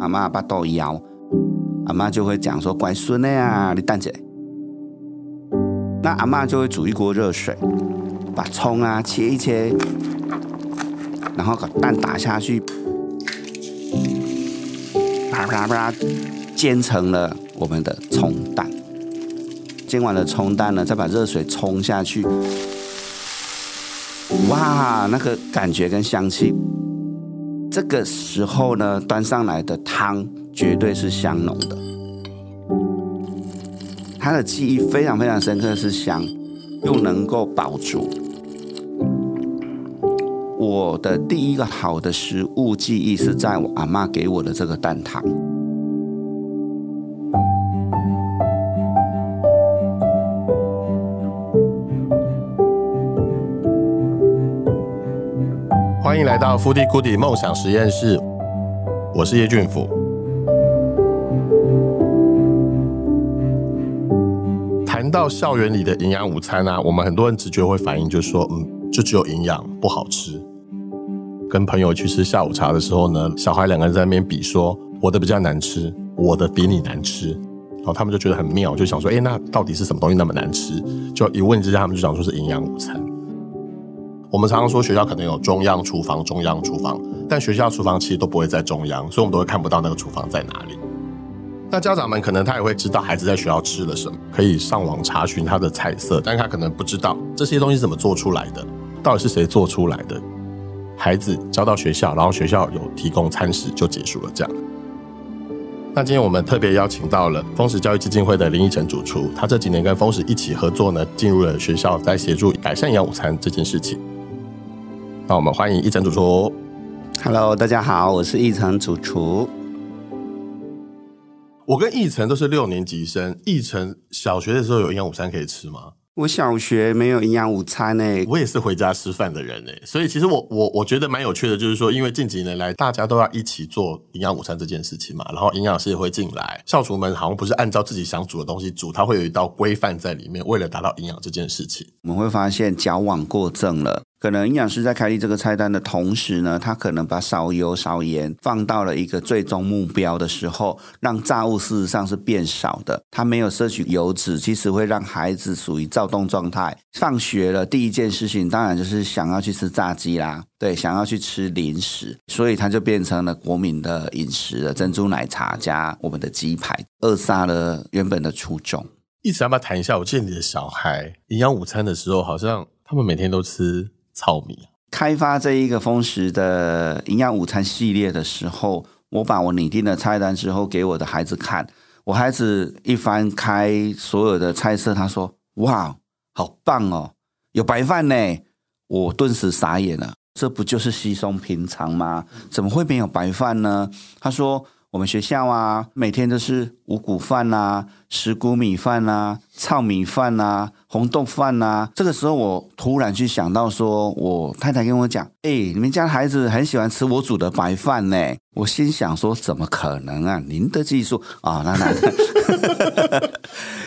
阿妈把豆摇，阿妈就会讲说：“乖孙的呀，你等着。”那阿妈就会煮一锅热水，把葱啊切一切，然后把蛋打下去，啪啪啪，煎成了我们的葱蛋。煎完了葱蛋呢，再把热水冲下去，哇，那个感觉跟香气。这个时候呢，端上来的汤绝对是香浓的。它的记忆非常非常深刻，是香，又能够保住。我的第一个好的食物记忆是在我阿嬷给我的这个蛋汤。来到 Foodie Goodie 梦想实验室，我是叶俊甫。谈。到校园里的营养午餐啊，我们很多人直觉会反应就是说，嗯，就只有营养不好吃。跟朋友去吃下午茶的时候呢，小孩两个人在那边比说，我的比较难吃，我的比你难吃，然后他们就觉得很妙，就想说，哎，那到底是什么东西那么难吃？就一问之下，他们就想说是营养午餐。我们常常说学校可能有中央厨房、中央厨房，但学校厨房其实都不会在中央，所以我们都会看不到那个厨房在哪里。那家长们可能他也会知道孩子在学校吃了什么，可以上网查询他的菜色，但他可能不知道这些东西怎么做出来的，到底是谁做出来的。孩子交到学校，然后学校有提供餐食就结束了这样。那今天我们特别邀请到了灃食教育基金会的林义成主厨，他这几年跟灃食一起合作呢，进入了学校，在协助改善营养午餐这件事情。那我们欢迎一成主厨。Hello，大家好，我是一成主厨。我跟一成都是六年级生。一成小学的时候有营养午餐可以吃吗？我小学没有营养午餐诶、欸，我也是回家吃饭的人诶、欸，所以其实我我我觉得蛮有趣的，就是说，因为近几年来大家都要一起做营养午餐这件事情嘛，然后营养师也会进来，校厨们好像不是按照自己想煮的东西煮，它会有一道规范在里面，为了达到营养这件事情，我们会发现矫枉过正了。可能营养师在开立这个菜单的同时呢，他可能把少油少盐放到了一个最终目标的时候，让炸物事实上是变少的。他没有摄取油脂，其实会让孩子属于躁动状态。放学了，第一件事情当然就是想要去吃炸鸡啦，对，想要去吃零食，所以他就变成了国民的饮食了，珍珠奶茶加我们的鸡排，扼杀了原本的初衷。一直要不要谈一下？我记得你的小孩营养午餐的时候，好像他们每天都吃。糙米开发这一个灃食的营养午餐系列的时候，我把我拟定的菜单之后给我的孩子看，我孩子一翻开所有的菜色，他说：“哇，好棒哦，有白饭呢！”我顿时傻眼了，这不就是稀松平常吗？怎么会没有白饭呢？他说。我们学校啊，每天都是五谷饭啊、石谷米饭啊、糙米饭啊、红豆饭啊。这个时候，我突然去想到说，说我太太跟我讲：“哎，你们家孩子很喜欢吃我煮的白饭呢。”我心想说：“怎么可能啊？您的技术啊，那那。”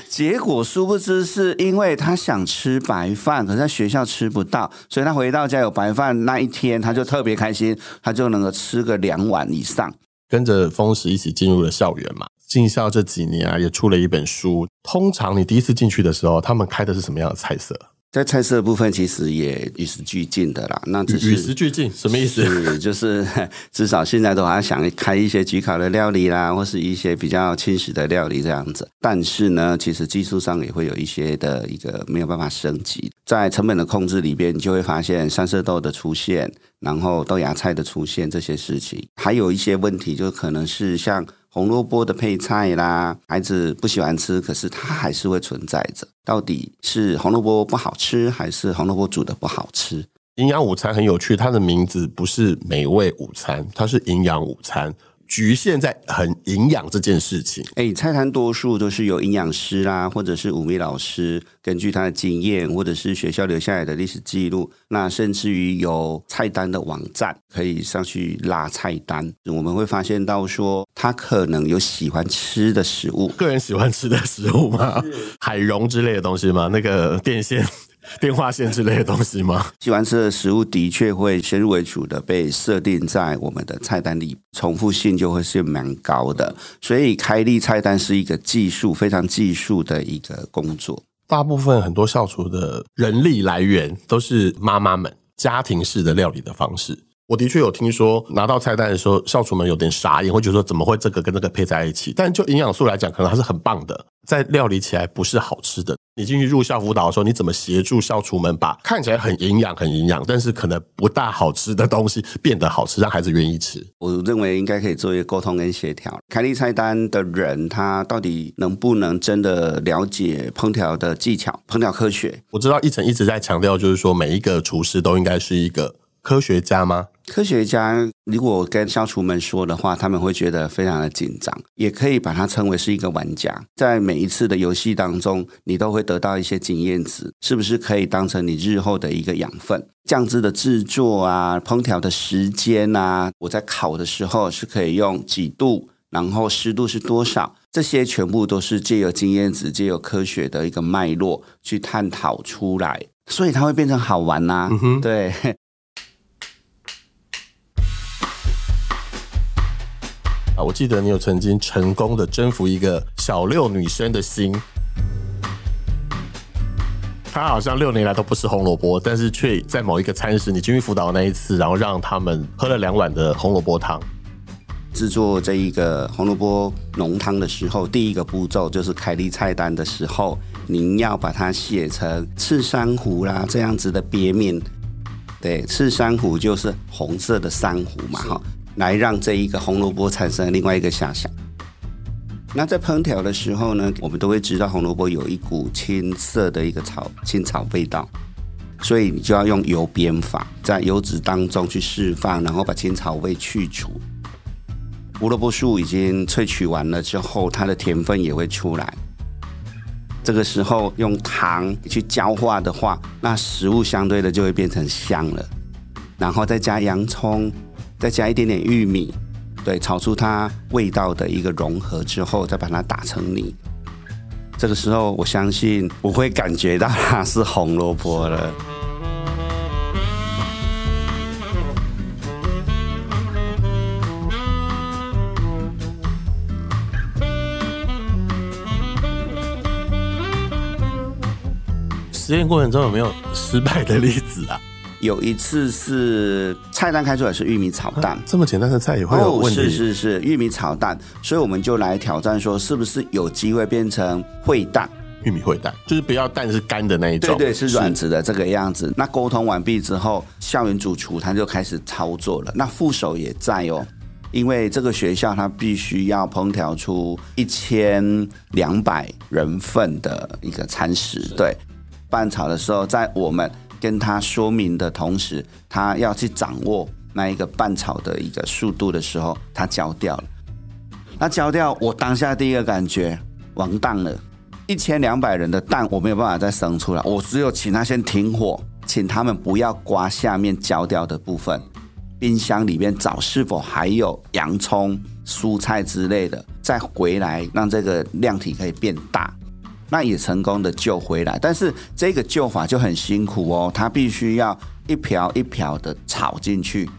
结果殊不知是因为他想吃白饭，可是在学校吃不到，所以他回到家有白饭那一天，他就特别开心，他就能够吃个两碗以上。跟着灃食一起进入了校园嘛，进校这几年啊，也出了一本书。通常你第一次进去的时候，他们开的是什么样的菜色？在菜色部分，其实也与时俱进的啦。那只是与时俱进什么意思？是 就是 至少现在都还想开一些焗烤的料理啦，或是一些比较轻食的料理这样子。但是呢，其实技术上也会有一些的一个没有办法升级。在成本的控制里边，你就会发现三色豆的出现，然后豆芽菜的出现这些事情，还有一些问题，就可能是像。红萝卜的配菜啦，孩子不喜欢吃，可是它还是会存在着。到底是红萝卜不好吃，还是红萝卜煮的不好吃？营养午餐很有趣，它的名字不是美味午餐，它是营养午餐。局限在很营养这件事情。哎，菜单多数都是由营养师啦，或者是五味老师根据他的经验，或者是学校留下来的历史记录，那甚至于有菜单的网站可以上去拉菜单。我们会发现到说，他可能有喜欢吃的食物，个人喜欢吃的食物吗？海茸之类的东西吗？那个电线。电话线之类的东西吗？喜欢吃的食物的确会先入为主的被设定在我们的菜单里，重复性就会是蛮高的。所以开立菜单是一个技术非常技术的一个工作。大部分很多校厨的人力来源都是妈妈们家庭式的料理的方式。我的确有听说，拿到菜单的时候，校厨们有点傻眼，会觉得说怎么会这个跟那个配在一起？但就营养素来讲，可能还是很棒的。在料理起来不是好吃的。你进去入校辅导的时候，你怎么协助校厨们把看起来很营养、很营养，但是可能不大好吃的东西变得好吃，让孩子愿意吃？我认为应该可以做一个沟通跟协调。开立菜单的人，他到底能不能真的了解烹调的技巧、烹调科学？我知道一成一直在强调，就是说每一个厨师都应该是一个科学家吗？科学家，如果跟消除们说的话，他们会觉得非常的紧张，也可以把它称为是一个玩家。在每一次的游戏当中，你都会得到一些经验值，是不是可以当成你日后的一个养分？酱汁的制作啊，烹调的时间啊，我在烤的时候是可以用几度，然后湿度是多少？这些全部都是借由经验值、借由科学的一个脉络去探讨出来，所以它会变成好玩呐、啊。嗯，对。啊，我记得你有曾经成功的征服一个小六女生的心，她好像六年来都不吃红萝卜，但是却在某一个餐食，你进去辅导的那一次，然后让他们喝了两碗的红萝卜汤。制作这一个红萝卜浓汤的时候，第一个步骤就是开立菜单的时候，您要把它写成赤珊瑚啦这样子的别名。对，赤珊瑚就是红色的珊瑚嘛，哈。来让这一个红萝卜产生另外一个遐想。那在烹调的时候呢，我们都会知道红萝卜有一股青色的一个草青草味道，所以你就要用油煸法，在油脂当中去释放，然后把青草味去除。胡萝卜素已经萃取完了之后，它的甜分也会出来。这个时候用糖去焦化的话，那食物相对的就会变成香了。然后再加洋葱。再加一点点玉米，对，炒出它味道的一个融合之后，再把它打成泥。这个时候，我相信我会感觉到它是红萝卜了。实验过程中有没有失败的例子啊？有一次是菜单开出来是玉米炒蛋，这么简单的菜也会有问题？哦，是是是，玉米炒蛋，所以我们就来挑战说，是不是有机会变成烩蛋？玉米烩蛋就是不要蛋是干的那一种，对对，是软质的这个样子。那沟通完毕之后，校园主厨他就开始操作了。那副手也在哦，因为这个学校他必须要烹调出一千两百人份的一个餐食。对，拌炒的时候，在我们。跟他说明的同时，他要去掌握那一个拌炒的一个速度的时候，他焦掉了。那焦掉，我当下第一个感觉完蛋了。一千两百人的蛋，我没有办法再生出来。我只有请他先停火，请他们不要刮下面焦掉的部分。冰箱里面找是否还有洋葱、蔬菜之类的，再回来让这个量体可以变大。那也成功的救回来，但是这个救法就很辛苦哦，他必须要一瓢一瓢的炒进去。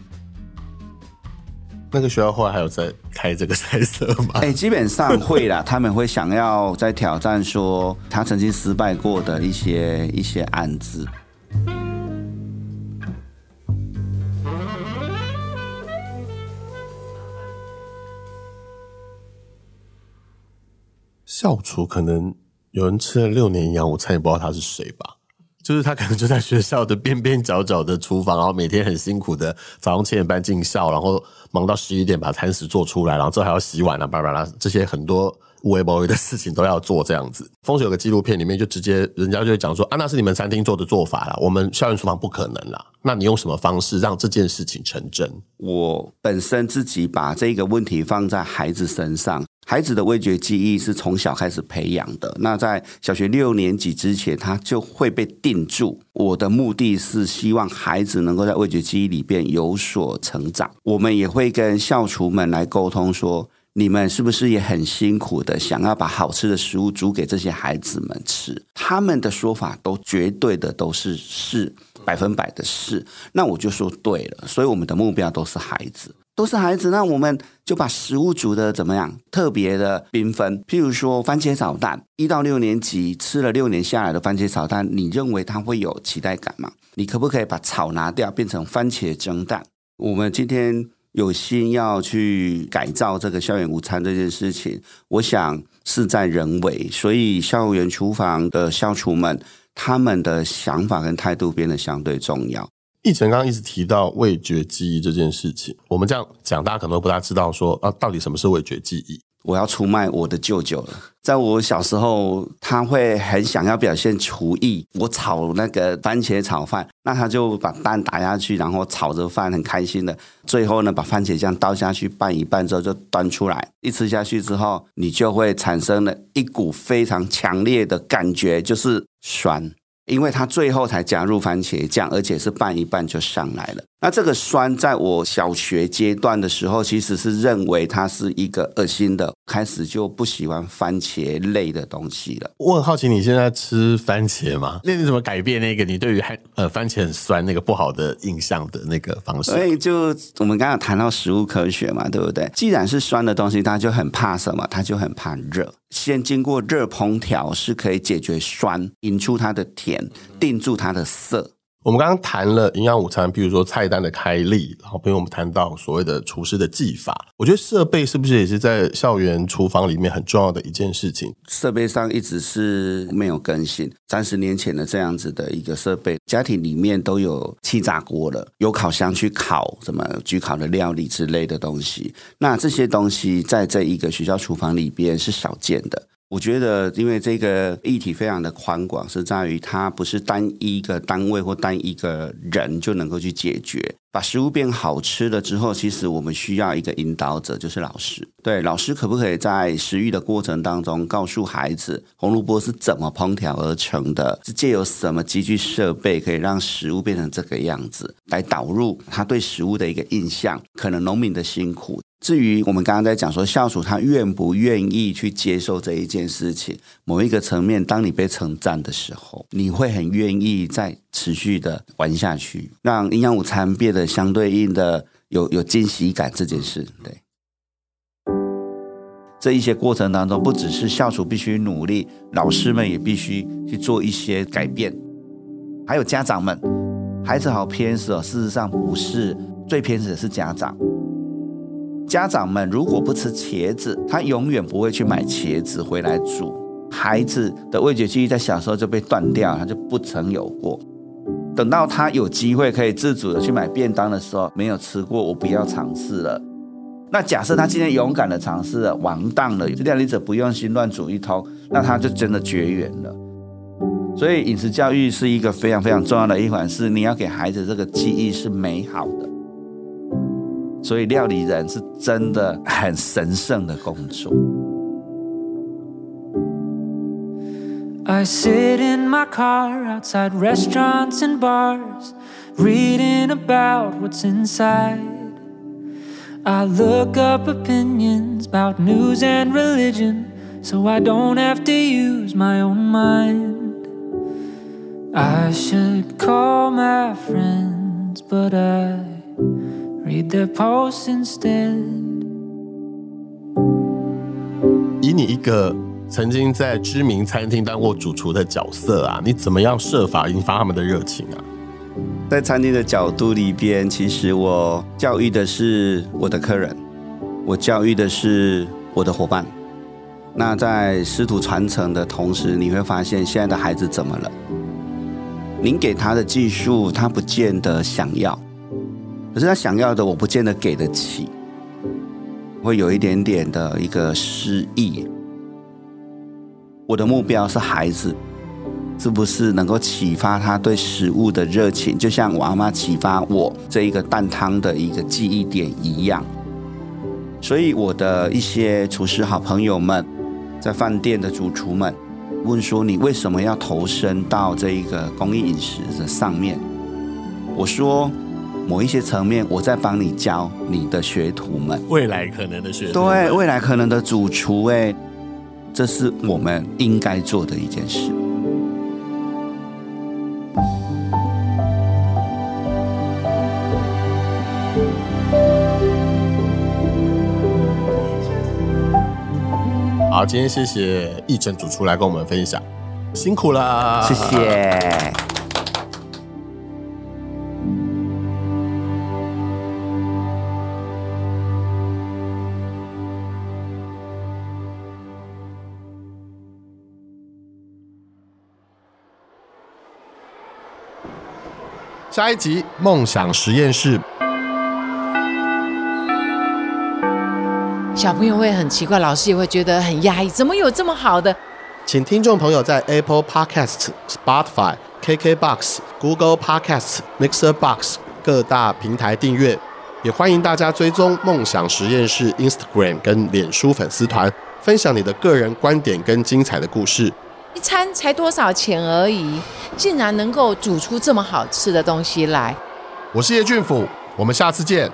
那个学校后来还有在开这个赛色吗？哎、欸，基本上会啦，他们会想要再挑战说他曾经失败过的一些一些案子。校厨可能。有人吃了六年营养午餐，也不知道他是谁吧？就是他可能就在学校的边边角角的厨房，然后每天很辛苦的早上七点半进校，然后忙到十一点把餐食做出来，然后之后还要洗碗啊，巴拉巴拉这些很多无微不微的事情都要做这样子。风水有个纪录片里面就直接人家就会讲说啊，那是你们餐厅做的做法啦，我们校园厨房不可能啦。那你用什么方式让这件事情成真？我本身自己把这个问题放在孩子身上。孩子的味觉记忆是从小开始培养的。那在小学六年级之前，他就会被定住。我的目的是希望孩子能够在味觉记忆里边有所成长。我们也会跟校厨们来沟通说，你们是不是也很辛苦的想要把好吃的食物煮给这些孩子们吃？他们的说法都绝对的都是是百分百的是。那我就说对了，所以我们的目标都是孩子，都是孩子。那我们就把食物煮得怎么样？特别的缤纷。譬如说番茄炒蛋，一到六年级吃了六年下来的番茄炒蛋，你认为他会有期待感吗？你可不可以把炒拿掉，变成番茄蒸蛋？我们今天。有心要去改造这个校园午餐这件事情，我想事在人为，所以校园厨房的校厨们他们的想法跟态度变得相对重要。奕成刚刚一直提到味觉记忆这件事情，我们这样讲，大家可能都不大知道说啊，到底什么是味觉记忆？我要出卖我的舅舅了。在我小时候，他会很想要表现厨艺。我炒那个番茄炒饭，那他就把蛋打下去，然后炒着饭，很开心的。最后呢，把番茄酱倒下去拌一拌之后，就端出来。一吃下去之后，你就会产生了一股非常强烈的感觉，就是酸。因为他最后才加入番茄酱，而且是拌一拌就上来了。那这个酸，在我小学阶段的时候，其实是认为它是一个恶心的，开始就不喜欢番茄类的东西了。我很好奇，你现在吃番茄吗？那你怎么改变那个你对于呃番茄很酸那个不好的印象的那个方式？所以就我们刚刚谈到食物科学嘛，对不对？既然是酸的东西，它就很怕什么？它就很怕热。先经过热烹调是可以解决酸，引出它的甜，定住它的色。我们刚刚谈了营养午餐，比如说菜单的开立，然后朋友们谈到所谓的厨师的技法，我觉得设备是不是也是在校园厨房里面很重要的一件事情？设备上一直是没有更新，三十年前的这样子的一个设备，家庭里面都有气炸锅了，有烤箱去烤什么焗烤的料理之类的东西，那这些东西在这一个学校厨房里边是少见的。我觉得，因为这个议题非常的宽广，是在于它不是单一个单位或单一个人就能够去解决。把食物变好吃了之后，其实我们需要一个引导者，就是老师。对，老师可不可以在食欲的过程当中，告诉孩子红萝卜是怎么烹调而成的？是借由什么机具设备可以让食物变成这个样子，来导入他对食物的一个印象？可能农民的辛苦。至于我们刚刚在讲说校属他愿不愿意去接受这一件事情，某一个层面，当你被称赞的时候，你会很愿意再持续的玩下去，让营养午餐变得相对应的有有惊喜感这件事。对，这一些过程当中，不只是校厨必须努力，老师们也必须去做一些改变，还有家长们，孩子好偏食哦，事实上不是，最偏食的是家长。家长们如果不吃茄子，他永远不会去买茄子回来煮。孩子的味觉记忆在小时候就被断掉，他就不曾有过。等到他有机会可以自主的去买便当的时候，没有吃过，我不要尝试了。那假设他今天勇敢的尝试了，完蛋了，这料理者不用心乱煮一通，那他就真的绝缘了。所以饮食教育是一个非常非常重要的一环，是你要给孩子这个记忆是美好的。所以料理人是真的很神圣的工作。I sit in my car outside restaurants and bars, reading about what's inside. I look up opinions about news and religion, so I don't have to use my own mind. I should call my friends, but I Read the post instead. 以你一个 曾经在知名餐厅当过主厨的角色啊，你怎么样设法引发他们的热情啊？在餐厅的角度里边，其实我教育的是我的客人，我教育的是我的伙伴。那在师徒传承的同时，你会发现现在的孩子怎么了？您给他的技术，他不见得想要。可是他想要的，我不见得给得起，会有一点点的一个失意。我的目标是孩子，是不是能够启发他对食物的热情？就像我阿妈启发我这一个蛋汤的一个记忆点一样。所以我的一些厨师好朋友们，在饭店的主厨们问说：“你为什么要投身到这一个公益饮食的上面？”我说。某一些层面，我在帮你教你的学徒们，未来可能的学徒，对，未来可能的主厨，哎，这是我们应该做的一件事。好，今天谢谢易成主厨来跟我们分享，辛苦了，谢谢。下一集梦想实验室。小朋友会很奇怪，老师也会觉得很压抑，怎么有这么好的？请听众朋友在 Apple Podcasts、Spotify、KKBox、Google Podcasts、Mixer Box 各大平台订阅，也欢迎大家追踪梦想实验室 Instagram 跟脸书粉丝团，分享你的个人观点跟精彩的故事。一餐才多少钱而已，竟然能够煮出这么好吃的东西来。我是叶俊甫，我们下次见。